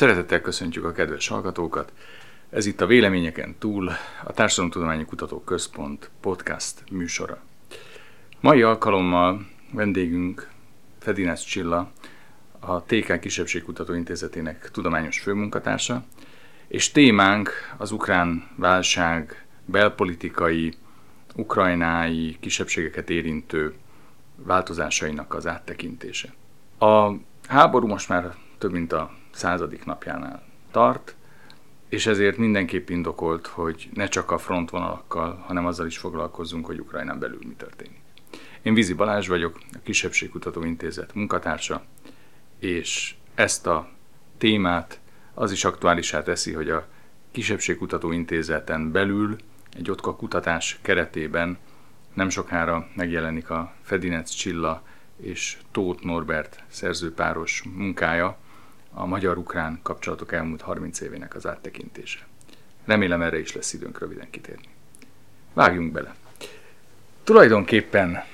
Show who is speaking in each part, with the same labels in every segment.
Speaker 1: Szeretettel köszöntjük a kedves hallgatókat. Ez itt a Véleményeken túl a Társadalomtudományi Kutatók Központ podcast műsora. Mai alkalommal vendégünk Fedinesz Csilla, a TK Kisebbségkutató Intézetének tudományos főmunkatársa, és témánk az ukrán válság belpolitikai, ukrajnái kisebbségeket érintő változásainak az áttekintése. A háború most már több mint a századik napjánál tart, és ezért mindenképp indokolt, hogy ne csak a frontvonalakkal, hanem azzal is foglalkozzunk, hogy Ukrajnán belül mi történik. Én Vizi Balázs vagyok, a Kisebbségkutató Intézet munkatársa, és ezt a témát az is aktuálisá teszi, hogy a Kisebbségkutató Intézeten belül egy otka kutatás keretében nem sokára megjelenik a Fedinec Csilla és Tóth Norbert szerzőpáros munkája, a magyar-ukrán kapcsolatok elmúlt 30 évének az áttekintése. Remélem erre is lesz időnk röviden kitérni. Vágjunk bele. Tulajdonképpen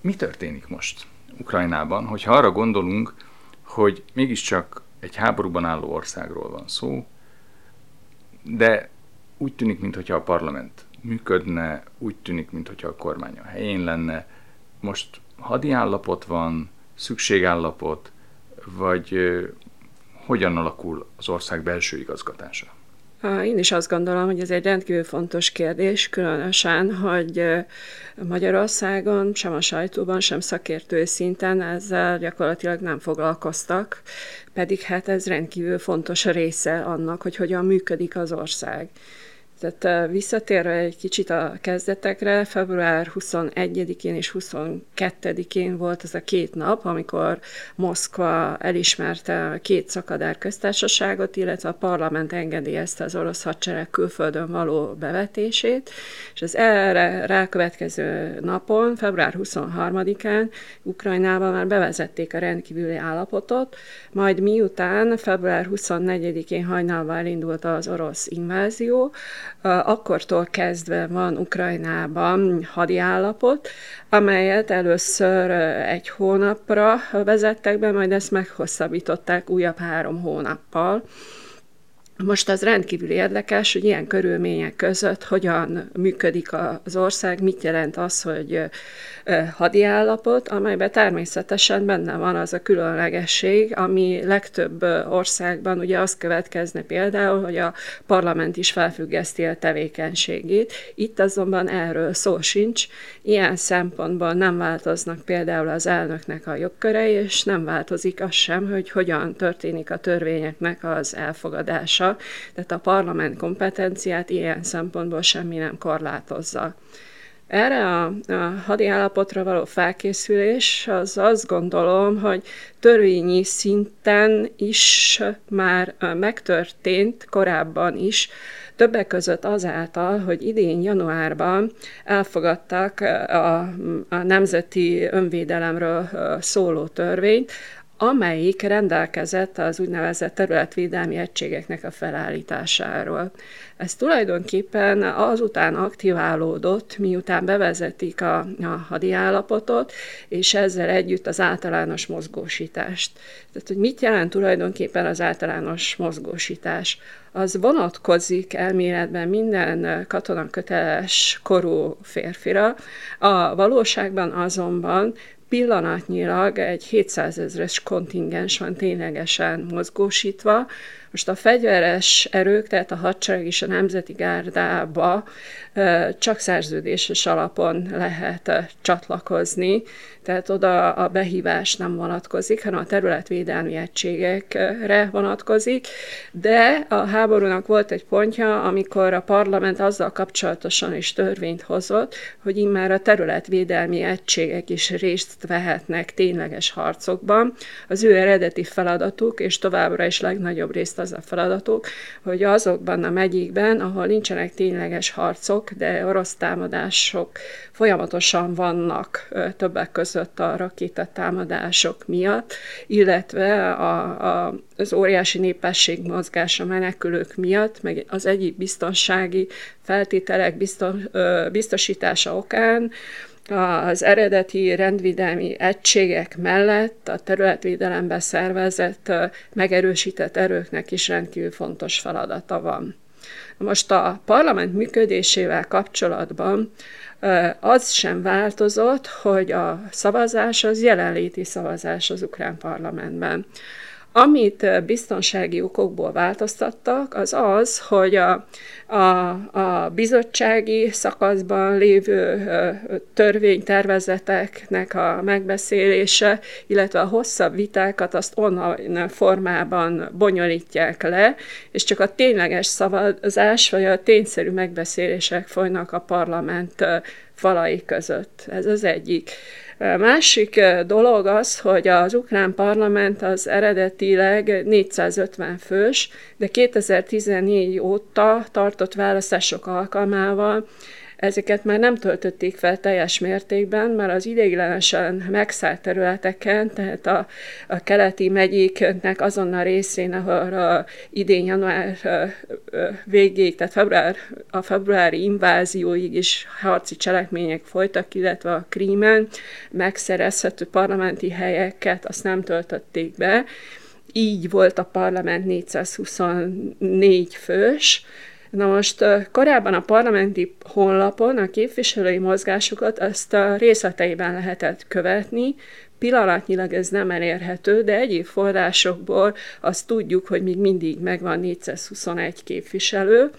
Speaker 1: mi történik most Ukrajnában, hogyha arra gondolunk, hogy mégiscsak egy háborúban álló országról van szó, de úgy tűnik, mintha a parlament működne, úgy tűnik, mintha a kormány a helyén lenne. Most hadi állapot van, szükségállapot, vagy hogyan alakul az ország belső igazgatása?
Speaker 2: Én is azt gondolom, hogy ez egy rendkívül fontos kérdés, különösen, hogy Magyarországon sem a sajtóban, sem szakértő szinten ezzel gyakorlatilag nem foglalkoztak, pedig hát ez rendkívül fontos része annak, hogy hogyan működik az ország. Tehát visszatérve egy kicsit a kezdetekre, február 21-én és 22-én volt ez a két nap, amikor Moszkva elismerte a két szakadár köztársaságot, illetve a parlament engedélyezte az orosz hadsereg külföldön való bevetését, és az erre rákövetkező napon, február 23-án Ukrajnában már bevezették a rendkívüli állapotot, majd miután február 24-én hajnalban elindult az orosz invázió, akkortól kezdve van Ukrajnában hadiállapot, amelyet először egy hónapra vezettek be, majd ezt meghosszabbították újabb három hónappal. Most az rendkívül érdekes, hogy ilyen körülmények között hogyan működik az ország, mit jelent az, hogy hadi állapot, amelyben természetesen benne van az a különlegesség, ami legtöbb országban ugye az következne például, hogy a parlament is felfüggeszti a tevékenységét. Itt azonban erről szó sincs. Ilyen szempontból nem változnak például az elnöknek a jogkörei, és nem változik az sem, hogy hogyan történik a törvényeknek az elfogadása. Tehát a parlament kompetenciát ilyen szempontból semmi nem korlátozza. Erre a, a hadi állapotra való felkészülés, az azt gondolom, hogy törvényi szinten is már megtörtént korábban is, többek között azáltal, hogy idén januárban elfogadtak a, a nemzeti önvédelemről szóló törvényt, amelyik rendelkezett az úgynevezett területvédelmi egységeknek a felállításáról. Ez tulajdonképpen azután aktiválódott, miután bevezetik a, a hadi állapotot, és ezzel együtt az általános mozgósítást. Tehát, hogy mit jelent tulajdonképpen az általános mozgósítás? Az vonatkozik elméletben minden katonaköteles korú férfira, a valóságban azonban pillanatnyilag egy 700 ezres kontingens van ténylegesen mozgósítva. Most a fegyveres erők, tehát a hadsereg és a nemzeti gárdába csak szerződéses alapon lehet csatlakozni, tehát oda a behívás nem vonatkozik, hanem a területvédelmi egységekre vonatkozik, de a háborúnak volt egy pontja, amikor a parlament azzal kapcsolatosan is törvényt hozott, hogy immár a területvédelmi egységek is részt vehetnek tényleges harcokban. Az ő eredeti feladatuk, és továbbra is legnagyobb részt az a feladatuk, hogy azokban a megyékben, ahol nincsenek tényleges harcok, de orosz támadások folyamatosan vannak többek között a rakétatámadások miatt, illetve a, a, az óriási népesség mozgása menekülők miatt, meg az egyik biztonsági feltételek biztos, biztosítása okán az eredeti rendvédelmi egységek mellett a területvédelembe szervezett, megerősített erőknek is rendkívül fontos feladata van. Most a parlament működésével kapcsolatban az sem változott, hogy a szavazás az jelenléti szavazás az ukrán parlamentben. Amit biztonsági okokból változtattak, az az, hogy a, a, a bizottsági szakaszban lévő törvénytervezeteknek a megbeszélése, illetve a hosszabb vitákat azt online formában bonyolítják le, és csak a tényleges szavazás vagy a tényszerű megbeszélések folynak a parlament falai között. Ez az egyik. Másik dolog az, hogy az ukrán parlament az eredetileg 450 fős, de 2014 óta tartott választások alkalmával ezeket már nem töltötték fel teljes mértékben, mert az ideiglenesen megszállt területeken, tehát a, a keleti megyéknek azon a részén, ahol a idén január végéig, tehát február, a februári invázióig is harci cselekmények folytak, illetve a Krímen megszerezhető parlamenti helyeket azt nem töltötték be. Így volt a parlament 424 fős, Na most korábban a parlamenti honlapon a képviselői mozgásokat ezt a részleteiben lehetett követni, Pillanatnyilag ez nem elérhető, de egyéb forrásokból azt tudjuk, hogy még mindig megvan 421 képviselő,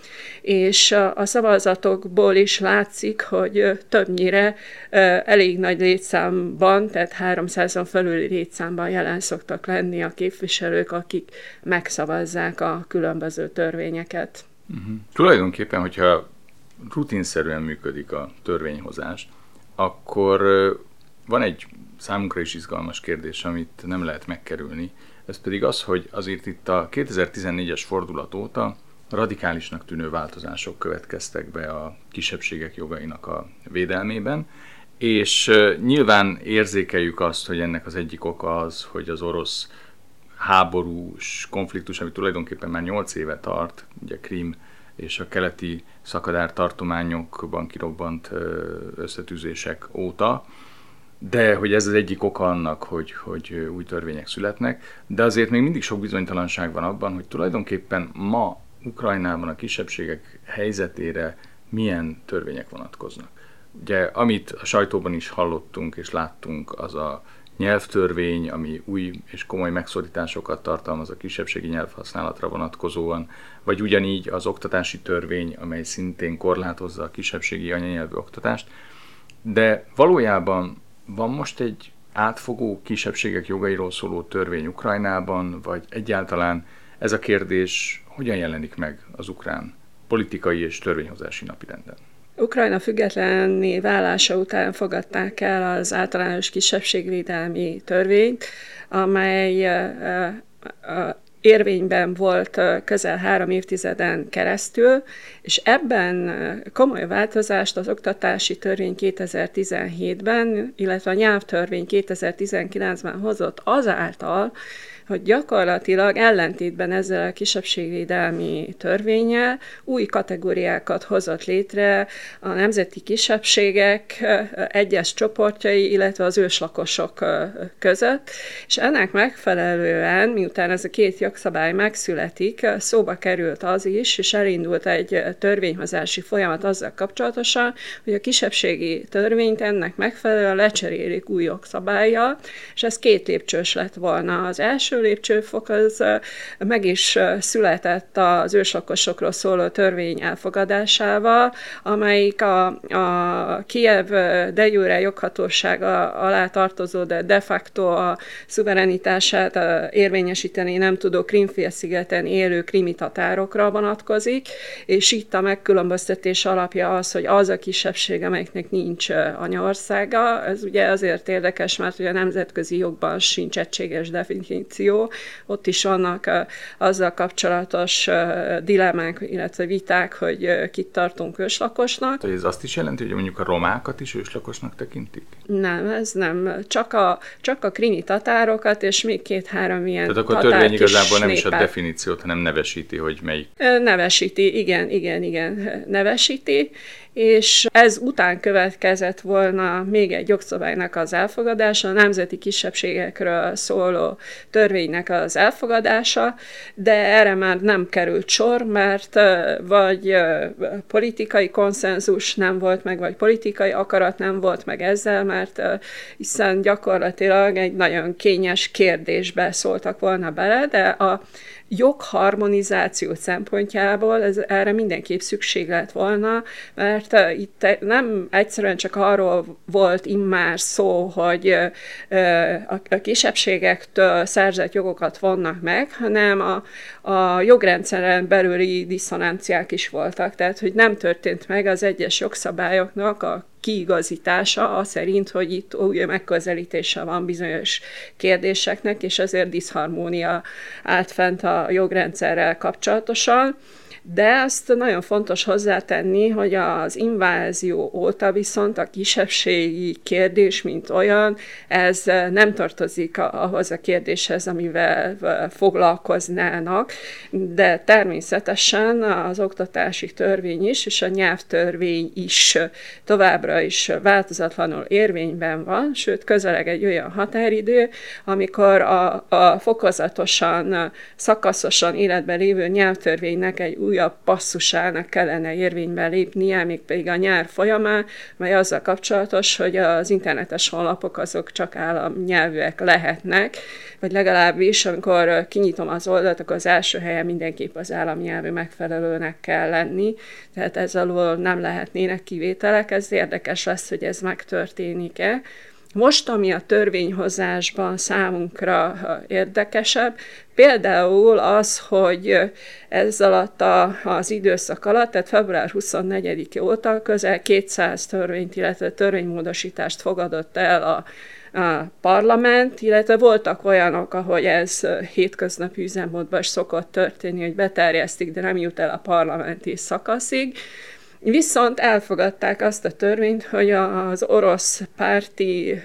Speaker 2: és a szavazatokból is látszik, hogy többnyire elég nagy létszámban, tehát 300-on felüli létszámban jelen szoktak lenni a képviselők, akik megszavazzák a különböző törvényeket.
Speaker 1: Uh-huh. Tulajdonképpen, hogyha rutinszerűen működik a törvényhozás, akkor van egy számunkra is izgalmas kérdés, amit nem lehet megkerülni. Ez pedig az, hogy azért itt a 2014-es fordulat óta radikálisnak tűnő változások következtek be a kisebbségek jogainak a védelmében, és nyilván érzékeljük azt, hogy ennek az egyik oka az, hogy az orosz háborús konfliktus, ami tulajdonképpen már 8 éve tart, ugye Krím és a keleti szakadár tartományokban kirobbant összetűzések óta, de hogy ez az egyik oka annak, hogy, hogy új törvények születnek, de azért még mindig sok bizonytalanság van abban, hogy tulajdonképpen ma Ukrajnában a kisebbségek helyzetére milyen törvények vonatkoznak. Ugye, amit a sajtóban is hallottunk és láttunk, az a nyelvtörvény, ami új és komoly megszorításokat tartalmaz a kisebbségi nyelvhasználatra vonatkozóan, vagy ugyanígy az oktatási törvény, amely szintén korlátozza a kisebbségi anyanyelvű oktatást. De valójában van most egy átfogó kisebbségek jogairól szóló törvény Ukrajnában, vagy egyáltalán ez a kérdés hogyan jelenik meg az ukrán politikai és törvényhozási napirenden?
Speaker 2: Ukrajna függetlenné válása után fogadták el az általános kisebbségvédelmi törvényt, amely érvényben volt közel három évtizeden keresztül, és ebben komoly változást az oktatási törvény 2017-ben, illetve a nyelvtörvény 2019-ben hozott azáltal, hogy gyakorlatilag ellentétben ezzel a kisebbségvédelmi törvényel új kategóriákat hozott létre a nemzeti kisebbségek egyes csoportjai, illetve az őslakosok között, és ennek megfelelően, miután ez a két jogszabály megszületik, szóba került az is, és elindult egy törvényhozási folyamat azzal kapcsolatosan, hogy a kisebbségi törvényt ennek megfelelően lecserélik új jogszabálya, és ez két lépcsős lett volna. Az első első lépcsőfok az meg is született az őslakosokról szóló törvény elfogadásával, amelyik a, a Kiev de jure joghatósága alá tartozó, de de facto a szuverenitását érvényesíteni nem tudó Krimfélszigeten élő krimi tatárokra vonatkozik, és itt a megkülönböztetés alapja az, hogy az a kisebbség, amelyiknek nincs anyaországa, ez ugye azért érdekes, mert ugye a nemzetközi jogban sincs egységes definíció, definíció, ott is vannak azzal kapcsolatos dilemmák, illetve viták, hogy kit tartunk őslakosnak.
Speaker 1: Tehát ez azt is jelenti, hogy mondjuk a romákat is őslakosnak tekintik?
Speaker 2: Nem, ez nem. Csak a, csak a krimi tatárokat, és még két-három ilyen
Speaker 1: Tehát akkor a törvény igazából nem is a definíciót, hanem nevesíti, hogy melyik.
Speaker 2: Nevesíti, igen, igen, igen, nevesíti, és ez után következett volna még egy jogszabálynak az elfogadása, a nemzeti kisebbségekről szóló törvénynek az elfogadása, de erre már nem került sor, mert vagy politikai konszenzus nem volt meg, vagy politikai akarat nem volt meg ezzel, mert hiszen gyakorlatilag egy nagyon kényes kérdésbe szóltak volna bele, de a jogharmonizáció szempontjából ez, erre mindenképp szükség lett volna, mert itt nem egyszerűen csak arról volt immár szó, hogy a kisebbségektől szerzett jogokat vannak meg, hanem a, a jogrendszeren belüli diszonanciák is voltak, tehát hogy nem történt meg az egyes jogszabályoknak a kiigazítása az szerint, hogy itt új megközelítése van bizonyos kérdéseknek, és ezért diszharmónia állt fent a jogrendszerrel kapcsolatosan. De azt nagyon fontos hozzátenni, hogy az invázió óta viszont a kisebbségi kérdés, mint olyan, ez nem tartozik ahhoz a kérdéshez, amivel foglalkoznának, de természetesen az oktatási törvény is, és a nyelvtörvény is továbbra is változatlanul érvényben van, sőt, közeleg egy olyan határidő, amikor a, a fokozatosan, szakaszosan életben lévő nyelvtörvénynek egy új újabb passzusának kellene érvénybe lépnie, még pedig a nyár folyamán, mely azzal kapcsolatos, hogy az internetes honlapok azok csak államnyelvűek lehetnek, vagy legalábbis, amikor kinyitom az oldalt, akkor az első helyen mindenképp az államnyelvű megfelelőnek kell lenni, tehát ez alól nem lehetnének kivételek, ez érdekes lesz, hogy ez megtörténik-e. Most, ami a törvényhozásban számunkra érdekesebb, például az, hogy ez alatt a, az időszak alatt, tehát február 24 óta közel 200 törvényt, illetve törvénymódosítást fogadott el a, a parlament, illetve voltak olyanok, ahogy ez hétköznapi üzemmódban is szokott történni, hogy beterjesztik, de nem jut el a parlamenti szakaszig. Viszont elfogadták azt a törvényt, hogy az orosz párti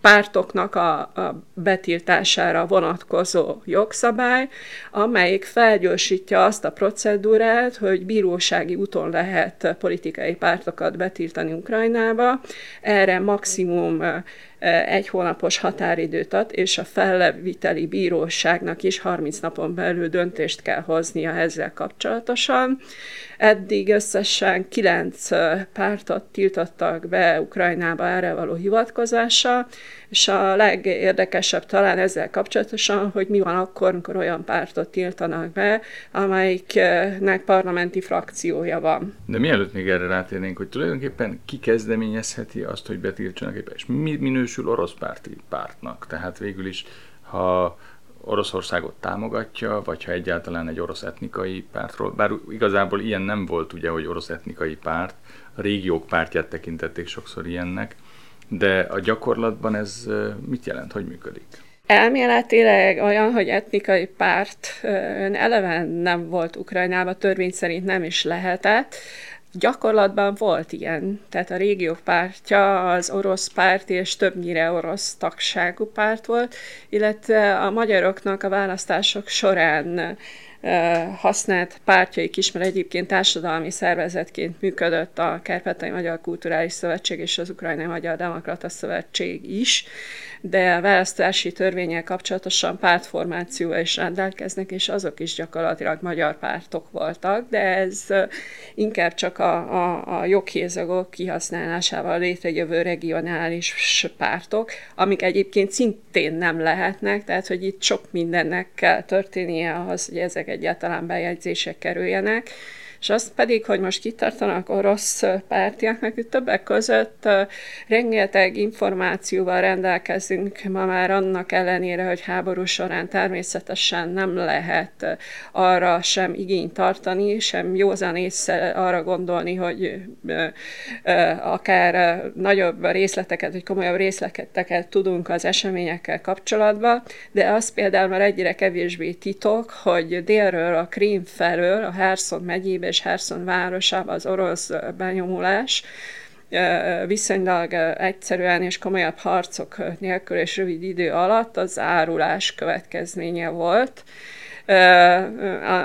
Speaker 2: pártoknak a, a betiltására vonatkozó jogszabály, amelyik felgyorsítja azt a procedúrát, hogy bírósági úton lehet politikai pártokat betiltani Ukrajnába. Erre maximum egy hónapos határidőt ad, és a felleviteli bíróságnak is 30 napon belül döntést kell hoznia ezzel kapcsolatosan. Eddig összesen kilenc pártot tiltottak be Ukrajnába erre való hivatkozása, és a legérdekesebb talán ezzel kapcsolatosan, hogy mi van akkor, amikor olyan pártot tiltanak be, amelyiknek parlamenti frakciója van.
Speaker 1: De mielőtt még erre rátérnénk, hogy tulajdonképpen ki kezdeményezheti azt, hogy betiltsanak egy és mi minősül orosz párti pártnak? Tehát végül is, ha Oroszországot támogatja, vagy ha egyáltalán egy orosz etnikai pártról, bár igazából ilyen nem volt ugye, hogy orosz etnikai párt, a régiók pártját tekintették sokszor ilyennek, de a gyakorlatban ez mit jelent, hogy működik?
Speaker 2: Elméletileg olyan, hogy etnikai párt eleven nem volt Ukrajnában, törvény szerint nem is lehetett, Gyakorlatban volt ilyen, tehát a régiók pártja az orosz párt és többnyire orosz tagságú párt volt, illetve a magyaroknak a választások során használt pártjaik is, egyébként társadalmi szervezetként működött a Kárpátai Magyar Kulturális Szövetség és az Ukrajnai Magyar Demokrata Szövetség is, de a választási törvényel kapcsolatosan pártformáció is rendelkeznek, és azok is gyakorlatilag magyar pártok voltak, de ez inkább csak a, a, a joghézagok kihasználásával létrejövő regionális pártok, amik egyébként szintén nem lehetnek, tehát hogy itt sok mindennek kell történnie ahhoz, hogy ezek egyáltalán bejegyzések kerüljenek és azt pedig, hogy most kitartanak orosz pártiaknak, hogy többek között rengeteg információval rendelkezünk ma már annak ellenére, hogy háború során természetesen nem lehet arra sem igényt tartani, sem józan észre arra gondolni, hogy akár nagyobb részleteket, vagy komolyabb részleteket tudunk az eseményekkel kapcsolatban, de az például már egyre kevésbé titok, hogy délről, a Krím felől, a Herson megyébe és Herson városába az orosz benyomulás viszonylag egyszerűen és komolyabb harcok nélkül és rövid idő alatt az árulás következménye volt.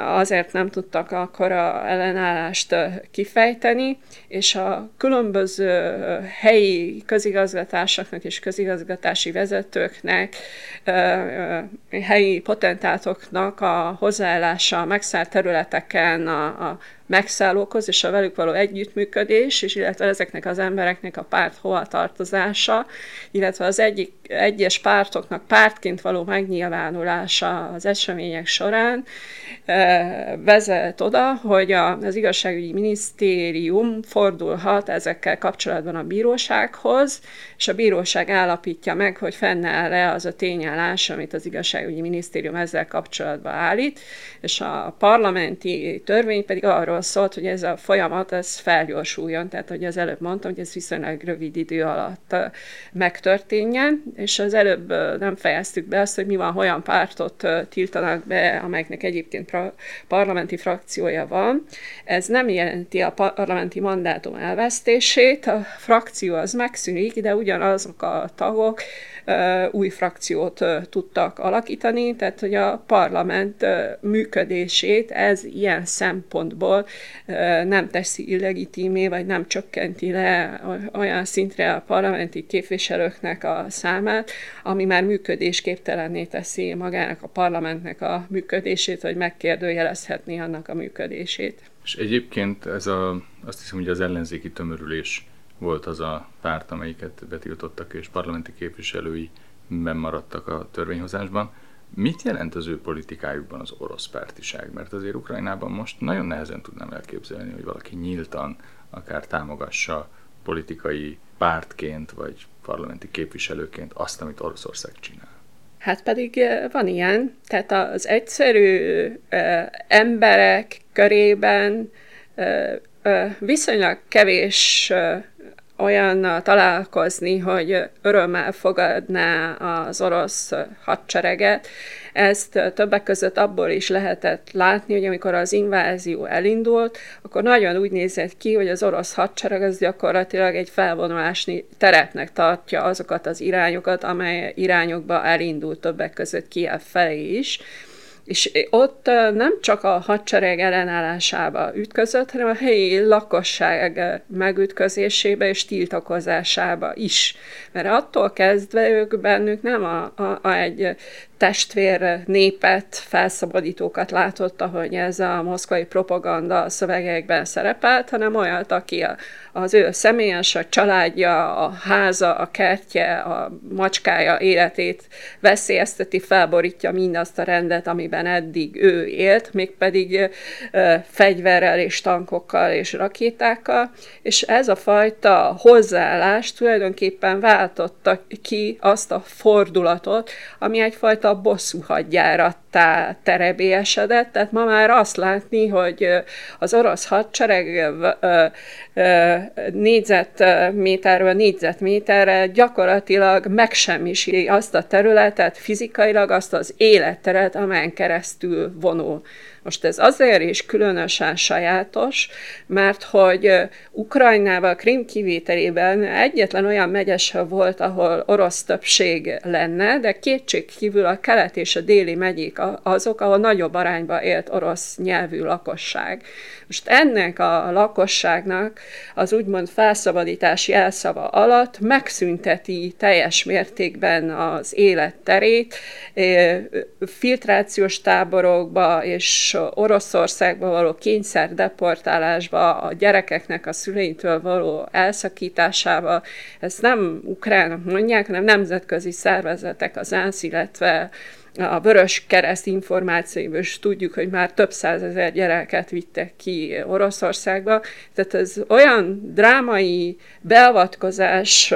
Speaker 2: Azért nem tudtak akkora ellenállást kifejteni, és a különböző helyi közigazgatásoknak és közigazgatási vezetőknek, helyi potentátoknak a hozzáállása a megszállt területeken, a, a megszállókhoz és a velük való együttműködés, és illetve ezeknek az embereknek a párt hovatartozása, illetve az egyik, egyes pártoknak pártként való megnyilvánulása az események során vezet oda, hogy az igazságügyi minisztérium fordulhat ezekkel kapcsolatban a bírósághoz, és a bíróság állapítja meg, hogy fennáll-e az a tényállás, amit az igazságügyi minisztérium ezzel kapcsolatban állít, és a parlamenti törvény pedig arról szólt, hogy ez a folyamat ez felgyorsuljon, tehát hogy az előbb mondtam, hogy ez viszonylag rövid idő alatt megtörténjen, és az előbb nem fejeztük be azt, hogy mi van, olyan pártot tiltanak be, amelyeknek egyébként parlamenti frakciója van. Ez nem jelenti a parlamenti mandátum elvesztését, a frakció az megszűnik, de ugyanazok a tagok új frakciót tudtak alakítani, tehát hogy a parlament működését ez ilyen szempontból nem teszi illegitimé, vagy nem csökkenti le olyan szintre a parlamenti képviselőknek a számát, ami már működésképtelenné teszi magának a parlamentnek a működését, vagy megkérdőjelezhetné annak a működését.
Speaker 1: És egyébként ez a, azt hiszem, hogy az ellenzéki tömörülés volt az a párt, amelyiket betiltottak, és parlamenti képviselői maradtak a törvényhozásban. Mit jelent az ő politikájukban az orosz pártiság? Mert azért Ukrajnában most nagyon nehezen tudnám elképzelni, hogy valaki nyíltan akár támogassa politikai pártként, vagy parlamenti képviselőként azt, amit Oroszország csinál.
Speaker 2: Hát pedig eh, van ilyen, tehát az egyszerű uh, emberek körében uh, viszonylag kevés uh, olyan találkozni, hogy örömmel fogadná az orosz hadsereget. Ezt többek között abból is lehetett látni, hogy amikor az invázió elindult, akkor nagyon úgy nézett ki, hogy az orosz hadsereg az gyakorlatilag egy felvonulási terepnek tartja azokat az irányokat, amely irányokba elindult többek között Kiev felé is és ott nem csak a hadsereg ellenállásába ütközött, hanem a helyi lakosság megütközésébe és tiltakozásába is. Mert attól kezdve ők bennük nem a, a, a egy testvér népet, felszabadítókat látott, ahogy ez a moszkvai propaganda szövegekben szerepelt, hanem olyat, aki a, az ő személyes, a családja, a háza, a kertje, a macskája életét veszélyezteti, felborítja mindazt a rendet, amiben eddig ő élt, mégpedig ö, fegyverrel és tankokkal és rakétákkal, és ez a fajta hozzáállás tulajdonképpen váltotta ki azt a fordulatot, ami egyfajta a bosszú hadjárattá terebélyesedett, tehát ma már azt látni, hogy az orosz hadsereg négyzetméterről négyzetméterre gyakorlatilag megsemmisíti azt a területet, fizikailag azt az életteret, amelyen keresztül vonul. Most ez azért is különösen sajátos, mert hogy Ukrajnával Krim kivételében egyetlen olyan megyes volt, ahol orosz többség lenne, de kétség kívül a kelet és a déli megyék azok, ahol nagyobb arányban élt orosz nyelvű lakosság. Most ennek a lakosságnak az úgymond felszabadítási elszava alatt megszünteti teljes mértékben az életterét, filtrációs táborokba és Oroszországba való kényszer deportálásba, a gyerekeknek a szüleitől való elszakításába. Ezt nem ukránok mondják, hanem nemzetközi szervezetek, az ENSZ, illetve a Vörös Kereszt információiból is tudjuk, hogy már több százezer gyereket vittek ki Oroszországba. Tehát ez olyan drámai beavatkozás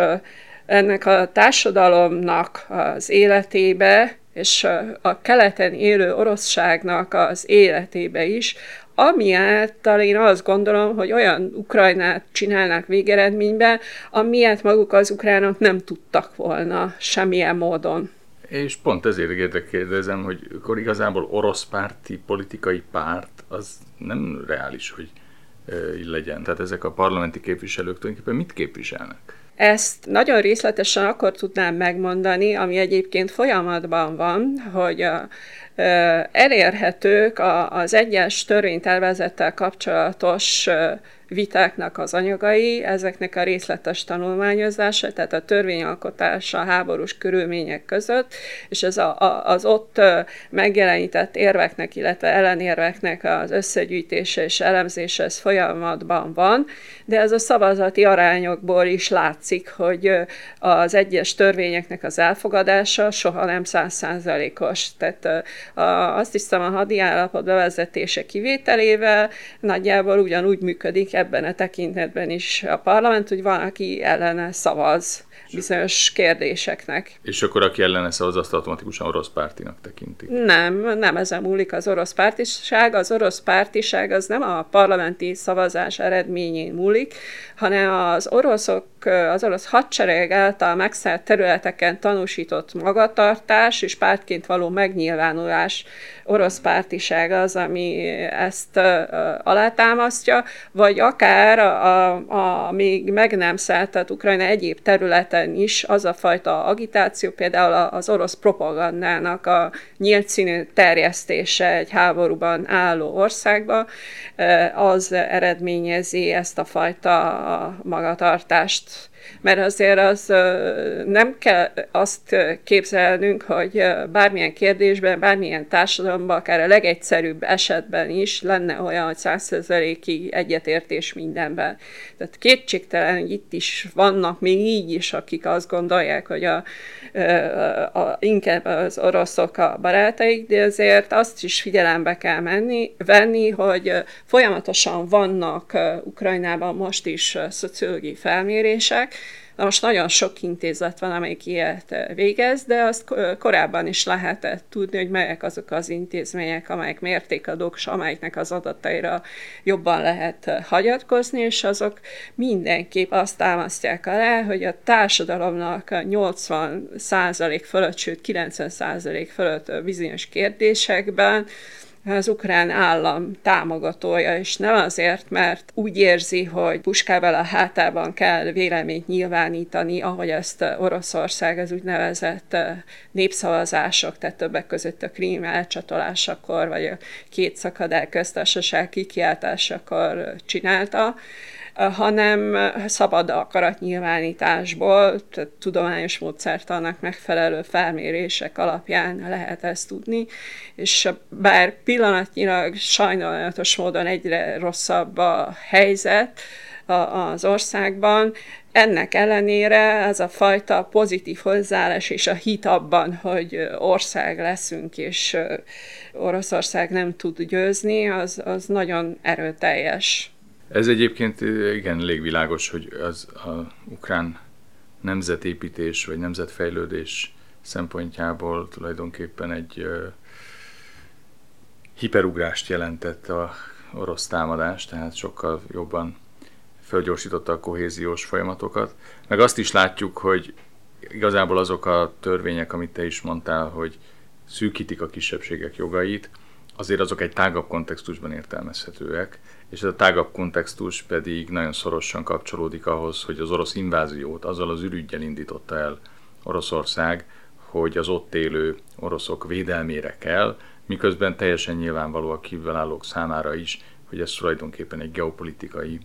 Speaker 2: ennek a társadalomnak az életébe, és a keleten élő oroszságnak az életébe is, ami által én azt gondolom, hogy olyan Ukrajnát csinálnak végeredményben, amilyet maguk az ukránok nem tudtak volna semmilyen módon.
Speaker 1: És pont ezért érdekérdezem, hogy akkor igazából orosz párti politikai párt az nem reális, hogy legyen. Tehát ezek a parlamenti képviselők tulajdonképpen mit képviselnek?
Speaker 2: Ezt nagyon részletesen akkor tudnám megmondani, ami egyébként folyamatban van, hogy a, elérhetők az egyes törvénytervezettel kapcsolatos vitáknak az anyagai, ezeknek a részletes tanulmányozása, tehát a törvényalkotása a háborús körülmények között, és ez a, a, az ott megjelenített érveknek, illetve ellenérveknek az összegyűjtése és elemzése ez folyamatban van, de ez a szavazati arányokból is látszik, hogy az egyes törvényeknek az elfogadása soha nem százszázalékos. Tehát azt hiszem a hadi állapot bevezetése kivételével nagyjából ugyanúgy működik ebben a tekintetben is a parlament, hogy van, aki ellene szavaz bizonyos kérdéseknek.
Speaker 1: És akkor aki ellene szavaz, azt automatikusan orosz pártinak tekintik?
Speaker 2: Nem, nem ezen múlik az orosz pártiság. Az orosz pártiság az nem a parlamenti szavazás eredményén múlik, hanem az oroszok, az orosz hadsereg által megszállt területeken tanúsított magatartás és pártként való megnyilvánulás orosz pártiság az, ami ezt alátámasztja, vagy akár a, a, a még meg nem tehát Ukrajna egyéb területen is az a fajta agitáció, például az orosz propagandának a nyílt színű terjesztése egy háborúban álló országba, az eredményezi ezt a fajta magatartást mert azért az nem kell azt képzelnünk, hogy bármilyen kérdésben, bármilyen társadalomban, akár a legegyszerűbb esetben is lenne olyan, hogy százszerzeléki egyetértés mindenben. Tehát kétségtelen, hogy itt is vannak még így is, akik azt gondolják, hogy a, a, a, inkább az oroszok a barátaik, de azért azt is figyelembe kell menni, venni, hogy folyamatosan vannak Ukrajnában most is szociológiai felmérések, Na most nagyon sok intézet van, amelyik ilyet végez, de azt korábban is lehetett tudni, hogy melyek azok az intézmények, amelyek mértékadók, és amelyeknek az adataira jobban lehet hagyatkozni, és azok mindenképp azt támasztják alá, hogy a társadalomnak 80 fölött, sőt 90 fölött bizonyos kérdésekben az ukrán állam támogatója, és nem azért, mert úgy érzi, hogy puskával a hátában kell véleményt nyilvánítani, ahogy ezt Oroszország az úgynevezett népszavazások, tehát többek között a krím elcsatolásakor, vagy a két szakadár köztársaság kikiáltásakor csinálta, hanem szabad akaratnyilvánításból, tehát tudományos módszertannak megfelelő felmérések alapján lehet ezt tudni, és bár pillanatnyilag sajnálatos módon egyre rosszabb a helyzet az országban, ennek ellenére ez a fajta pozitív hozzáállás és a hit abban, hogy ország leszünk, és Oroszország nem tud győzni, az, az nagyon erőteljes.
Speaker 1: Ez egyébként igen elég világos, hogy az a ukrán nemzetépítés vagy nemzetfejlődés szempontjából tulajdonképpen egy hiperugrást jelentett a orosz támadás, tehát sokkal jobban fölgyorsította a kohéziós folyamatokat. Meg azt is látjuk, hogy igazából azok a törvények, amit te is mondtál, hogy szűkítik a kisebbségek jogait, azért azok egy tágabb kontextusban értelmezhetőek, és ez a tágabb kontextus pedig nagyon szorosan kapcsolódik ahhoz, hogy az orosz inváziót azzal az ürügyel indította el Oroszország, hogy az ott élő oroszok védelmére kell, miközben teljesen nyilvánvaló a kívülállók számára is, hogy ez tulajdonképpen egy geopolitikai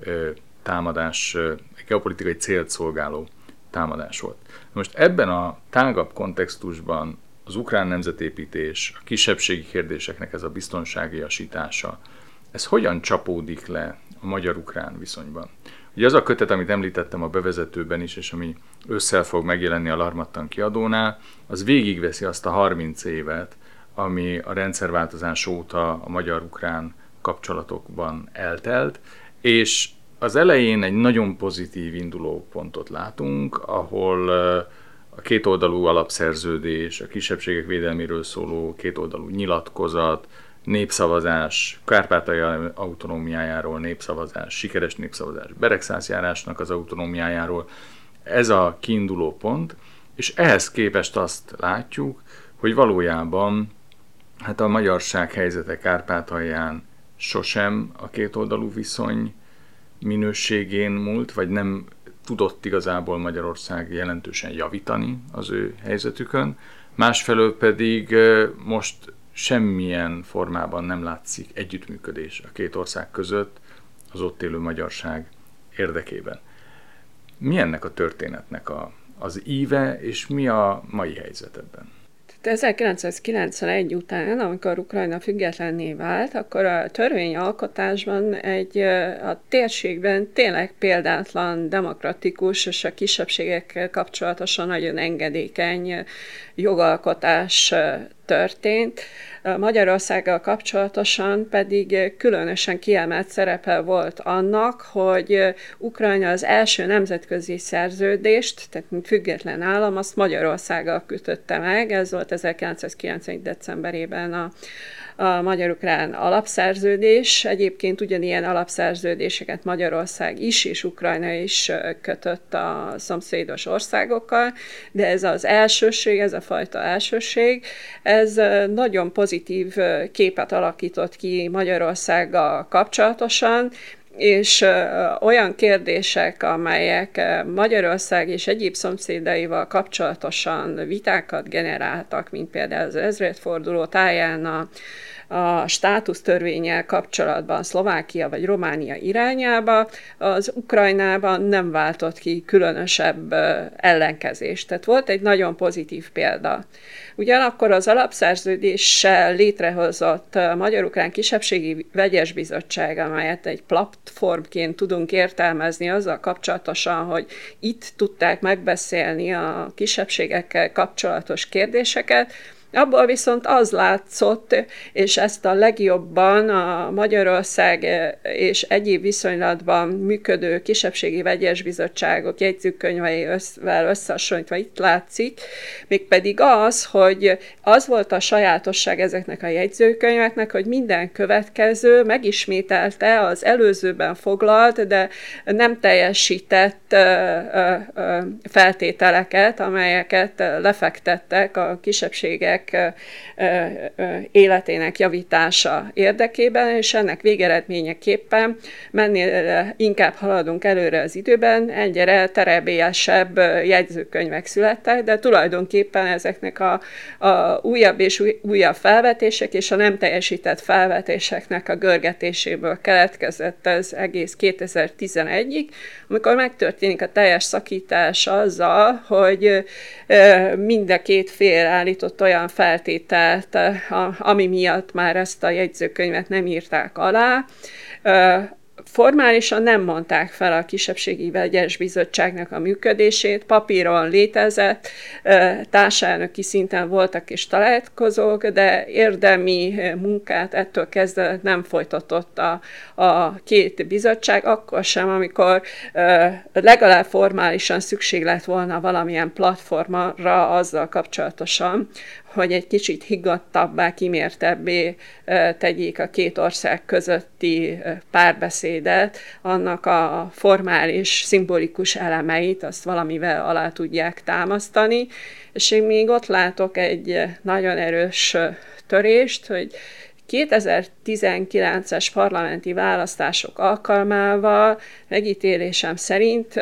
Speaker 1: ö, támadás, ö, egy geopolitikai célt szolgáló támadás volt. Most ebben a tágabb kontextusban az ukrán nemzetépítés, a kisebbségi kérdéseknek ez a biztonságiasítása, ez hogyan csapódik le a magyar-ukrán viszonyban? Ugye az a kötet, amit említettem a bevezetőben is, és ami ősszel fog megjelenni a Larmattan kiadónál, az végigveszi azt a 30 évet, ami a rendszerváltozás óta a magyar-ukrán kapcsolatokban eltelt, és az elején egy nagyon pozitív induló pontot látunk, ahol a kétoldalú alapszerződés, a kisebbségek védelméről szóló kétoldalú nyilatkozat, népszavazás, Kárpátalja autonómiájáról népszavazás, sikeres népszavazás, Beregszász járásnak az autonómiájáról. Ez a kiinduló pont, és ehhez képest azt látjuk, hogy valójában hát a magyarság helyzete Kárpátalján sosem a kétoldalú viszony minőségén múlt, vagy nem tudott igazából Magyarország jelentősen javítani az ő helyzetükön, másfelől pedig most semmilyen formában nem látszik együttműködés a két ország között az ott élő magyarság érdekében. Mi ennek a történetnek a, az íve, és mi a mai helyzet ebben?
Speaker 2: 1991 után, amikor Ukrajna függetlenné vált, akkor a törvényalkotásban egy a térségben tényleg példátlan, demokratikus és a kisebbségekkel kapcsolatosan nagyon engedékeny jogalkotás történt. Magyarországgal kapcsolatosan pedig különösen kiemelt szerepe volt annak, hogy Ukrajna az első nemzetközi szerződést, tehát mint független állam, azt Magyarországgal kötötte meg, ez volt 1990. decemberében a a magyar-ukrán alapszerződés. Egyébként ugyanilyen alapszerződéseket Magyarország is és Ukrajna is kötött a szomszédos országokkal, de ez az elsőség, ez a fajta elsőség, ez nagyon pozitív képet alakított ki Magyarországgal kapcsolatosan, és olyan kérdések, amelyek Magyarország és egyéb szomszédaival kapcsolatosan vitákat generáltak, mint például az ezredforduló táján a a státusztörvényel kapcsolatban Szlovákia vagy Románia irányába, az Ukrajnában nem váltott ki különösebb ellenkezést. Tehát volt egy nagyon pozitív példa. Ugyanakkor az alapszerződéssel létrehozott Magyar-Ukrán Kisebbségi Vegyes Bizottság, amelyet egy platformként tudunk értelmezni azzal kapcsolatosan, hogy itt tudták megbeszélni a kisebbségekkel kapcsolatos kérdéseket, Abból viszont az látszott, és ezt a legjobban a Magyarország és egyéb viszonylatban működő kisebbségi vegyes bizottságok jegyzőkönyveivel összehasonlítva itt látszik, mégpedig az, hogy az volt a sajátosság ezeknek a jegyzőkönyveknek, hogy minden következő megismételte az előzőben foglalt, de nem teljesített feltételeket, amelyeket lefektettek a kisebbségek emberek életének javítása érdekében, és ennek végeredményeképpen mennél inkább haladunk előre az időben, egyre terebélyesebb jegyzőkönyvek születtek, de tulajdonképpen ezeknek a, a újabb és újabb felvetések és a nem teljesített felvetéseknek a görgetéséből keletkezett ez egész 2011-ig, amikor megtörténik a teljes szakítás azzal, hogy mind a két fél állított olyan feltételt, ami miatt már ezt a jegyzőkönyvet nem írták alá. Formálisan nem mondták fel a kisebbségi vegyes bizottságnak a működését, papíron létezett, társelnöki szinten voltak is találkozók, de érdemi munkát ettől kezdve nem folytatott a, a két bizottság, akkor sem, amikor legalább formálisan szükség lett volna valamilyen platformra azzal kapcsolatosan, hogy egy kicsit higgadtabbá, kimértebbé tegyék a két ország közötti párbeszédet, annak a formális, szimbolikus elemeit, azt valamivel alá tudják támasztani, és én még ott látok egy nagyon erős törést, hogy 2019-es parlamenti választások alkalmával megítélésem szerint,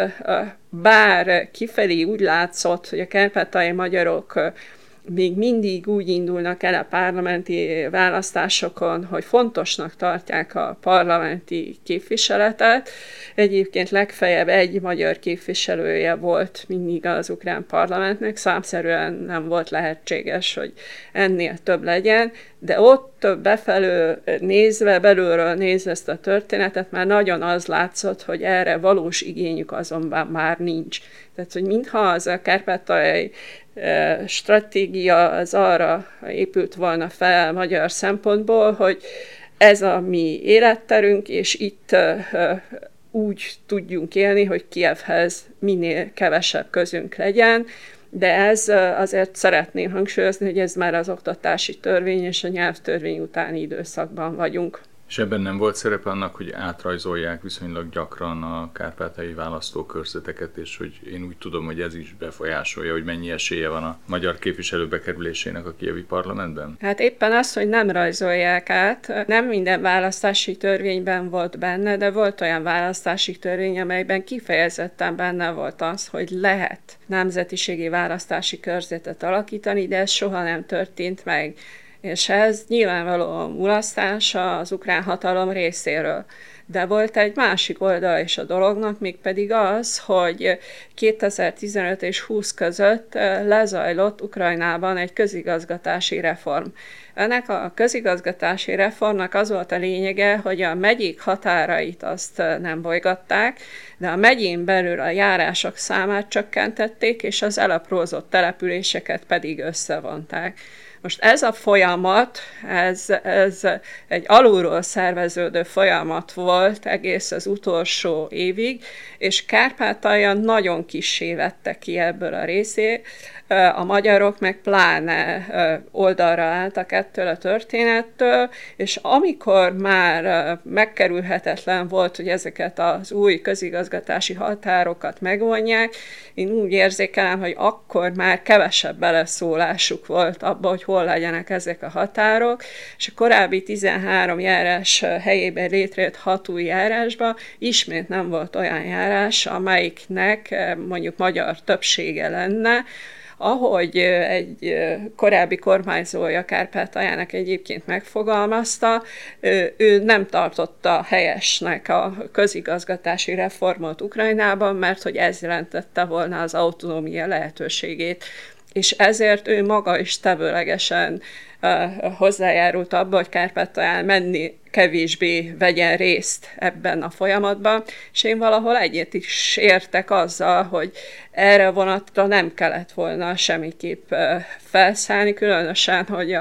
Speaker 2: bár kifelé úgy látszott, hogy a kárpátai magyarok még mindig úgy indulnak el a parlamenti választásokon, hogy fontosnak tartják a parlamenti képviseletet. Egyébként legfeljebb egy magyar képviselője volt mindig az ukrán parlamentnek, számszerűen nem volt lehetséges, hogy ennél több legyen, de ott befelől nézve, belülről nézve ezt a történetet, már nagyon az látszott, hogy erre valós igényük azonban már nincs. Tehát, hogy mintha az a kárpátai stratégia az arra épült volna fel magyar szempontból, hogy ez a mi életterünk, és itt úgy tudjunk élni, hogy Kievhez minél kevesebb közünk legyen, de ez azért szeretném hangsúlyozni, hogy ez már az oktatási törvény és a nyelvtörvény utáni időszakban vagyunk.
Speaker 1: És ebben nem volt szerepe annak, hogy átrajzolják viszonylag gyakran a kárpátai választókörzeteket, és hogy én úgy tudom, hogy ez is befolyásolja, hogy mennyi esélye van a magyar képviselő bekerülésének a kievi parlamentben?
Speaker 2: Hát éppen az, hogy nem rajzolják át. Nem minden választási törvényben volt benne, de volt olyan választási törvény, amelyben kifejezetten benne volt az, hogy lehet nemzetiségi választási körzetet alakítani, de ez soha nem történt meg és ez nyilvánvalóan mulasztása az ukrán hatalom részéről. De volt egy másik oldal is a dolognak, mégpedig az, hogy 2015 és 20 között lezajlott Ukrajnában egy közigazgatási reform. Ennek a közigazgatási reformnak az volt a lényege, hogy a megyék határait azt nem bolygatták, de a megyén belül a járások számát csökkentették, és az elaprózott településeket pedig összevonták. Most ez a folyamat, ez, ez egy alulról szerveződő folyamat volt egész az utolsó évig, és Kárpátalja nagyon kissé vette ki ebből a részét, a magyarok meg pláne oldalra álltak ettől a történettől, és amikor már megkerülhetetlen volt, hogy ezeket az új közigazgatási határokat megvonják, én úgy érzékelem, hogy akkor már kevesebb beleszólásuk volt abba, hogy hol legyenek ezek a határok, és a korábbi 13 járás helyében létrejött hat új járásba ismét nem volt olyan járás, amelyiknek mondjuk magyar többsége lenne, ahogy egy korábbi kormányzója Kárpátaljának egyébként megfogalmazta, ő nem tartotta helyesnek a közigazgatási reformot Ukrajnában, mert hogy ez jelentette volna az autonómia lehetőségét és ezért ő maga is tevőlegesen hozzájárult abba, hogy Kárpátalján menni kevésbé vegyen részt ebben a folyamatban, és én valahol egyet is értek azzal, hogy erre vonatra nem kellett volna semmiképp felszállni, különösen, hogy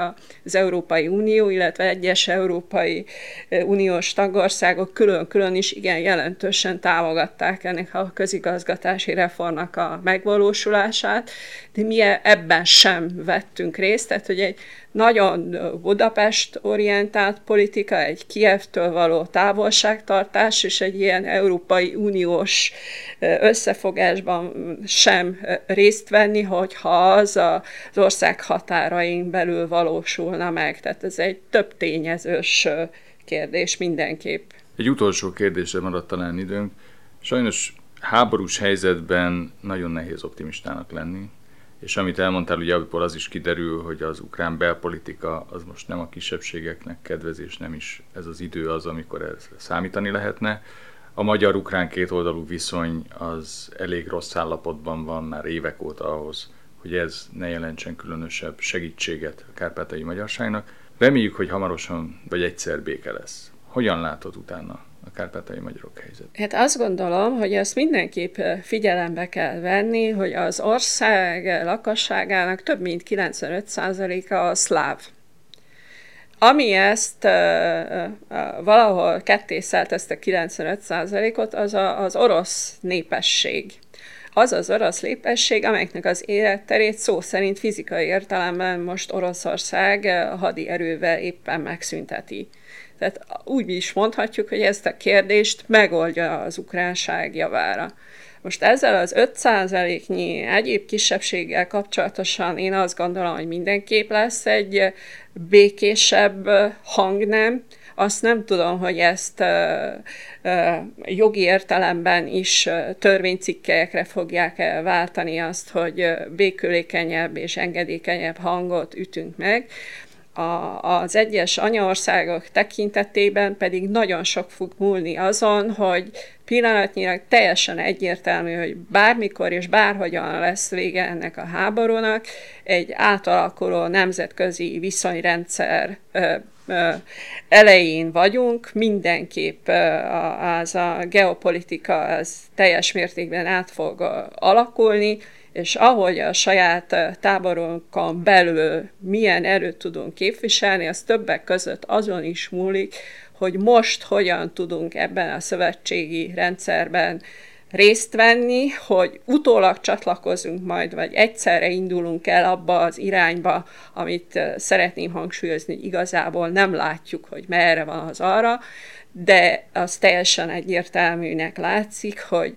Speaker 2: az Európai Unió, illetve egyes Európai Uniós tagországok külön-külön is igen jelentősen támogatták ennek a közigazgatási reformnak a megvalósulását, de mi ebben sem vettünk részt, tehát hogy egy nagyon Budapest-orientált politika, egy Kievtől való távolságtartás, és egy ilyen Európai Uniós összefogásban sem részt venni, hogyha az az ország határain belül valósulna meg. Tehát ez egy több tényezős kérdés mindenképp.
Speaker 1: Egy utolsó kérdésre maradt talán időnk. Sajnos háborús helyzetben nagyon nehéz optimistának lenni, és amit elmondtál, ugye abból az is kiderül, hogy az ukrán belpolitika az most nem a kisebbségeknek kedvezés, nem is ez az idő az, amikor ez számítani lehetne. A magyar-ukrán kétoldalú viszony az elég rossz állapotban van már évek óta ahhoz, hogy ez ne jelentsen különösebb segítséget a kárpátai magyarságnak. Reméljük, hogy hamarosan vagy egyszer béke lesz. Hogyan látod utána a kárpátai magyarok helyzet?
Speaker 2: Hát azt gondolom, hogy ezt mindenképp figyelembe kell venni, hogy az ország lakosságának több mint 95%-a a szláv. Ami ezt valahol kettészelt ezt a 95%-ot, az a, az orosz népesség. Az az orosz népesség, amelyeknek az életterét szó szerint fizikai értelemben most Oroszország hadi erővel éppen megszünteti. Tehát úgy is mondhatjuk, hogy ezt a kérdést megoldja az ukránság javára. Most ezzel az 5%-nyi egyéb kisebbséggel kapcsolatosan én azt gondolom, hogy mindenképp lesz egy békésebb hangnem. Azt nem tudom, hogy ezt jogi értelemben is törvénycikkelyekre fogják váltani azt, hogy békülékenyebb és engedékenyebb hangot ütünk meg a, az egyes anyaországok tekintetében pedig nagyon sok fog múlni azon, hogy pillanatnyilag teljesen egyértelmű, hogy bármikor és bárhogyan lesz vége ennek a háborúnak, egy átalakuló nemzetközi viszonyrendszer ö, ö, elején vagyunk, mindenképp az a geopolitika az teljes mértékben át fog alakulni, és ahogy a saját táborunkon belül milyen erőt tudunk képviselni, az többek között azon is múlik, hogy most hogyan tudunk ebben a szövetségi rendszerben részt venni, hogy utólag csatlakozunk majd, vagy egyszerre indulunk el abba az irányba, amit szeretném hangsúlyozni, igazából nem látjuk, hogy merre van az arra, de az teljesen egyértelműnek látszik, hogy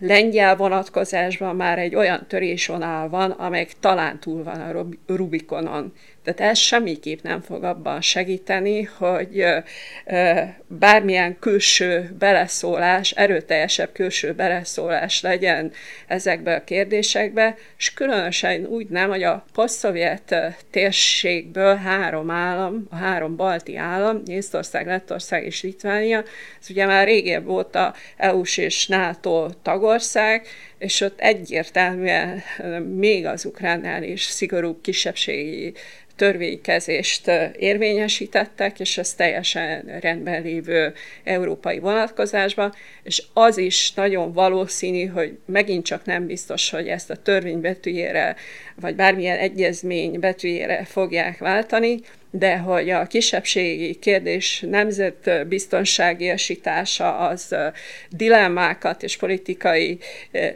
Speaker 2: lengyel vonatkozásban már egy olyan törésvonal van, amely talán túl van a Rubikonon. Tehát ez semmiképp nem fog abban segíteni, hogy bármilyen külső beleszólás, erőteljesebb külső beleszólás legyen ezekbe a kérdésekbe, és különösen úgy nem, hogy a posztszovjet térségből három állam, a három balti állam, Észtország, Lettország és Litvánia, ez ugye már régebb volt a EU-s és NATO tagország, és ott egyértelműen még az ukránnál is szigorú kisebbségi törvénykezést érvényesítettek, és ez teljesen rendben lévő európai vonatkozásban, és az is nagyon valószínű, hogy megint csak nem biztos, hogy ezt a törvény betűjére, vagy bármilyen egyezmény betűjére fogják váltani, de hogy a kisebbségi kérdés nemzetbiztonsági esítása az dilemmákat és politikai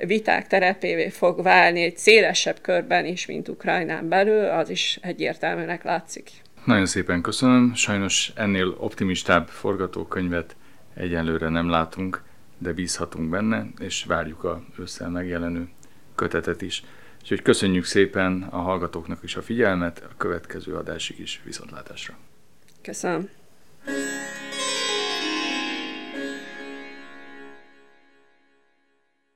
Speaker 2: viták terepévé fog válni egy szélesebb körben is, mint Ukrajnán belül, az is egyértelműnek látszik.
Speaker 1: Nagyon szépen köszönöm. Sajnos ennél optimistább forgatókönyvet egyenlőre nem látunk, de bízhatunk benne, és várjuk a ősszel megjelenő kötetet is. Úgyhogy köszönjük szépen a hallgatóknak is a figyelmet, a következő adásig is viszontlátásra.
Speaker 2: Köszönöm.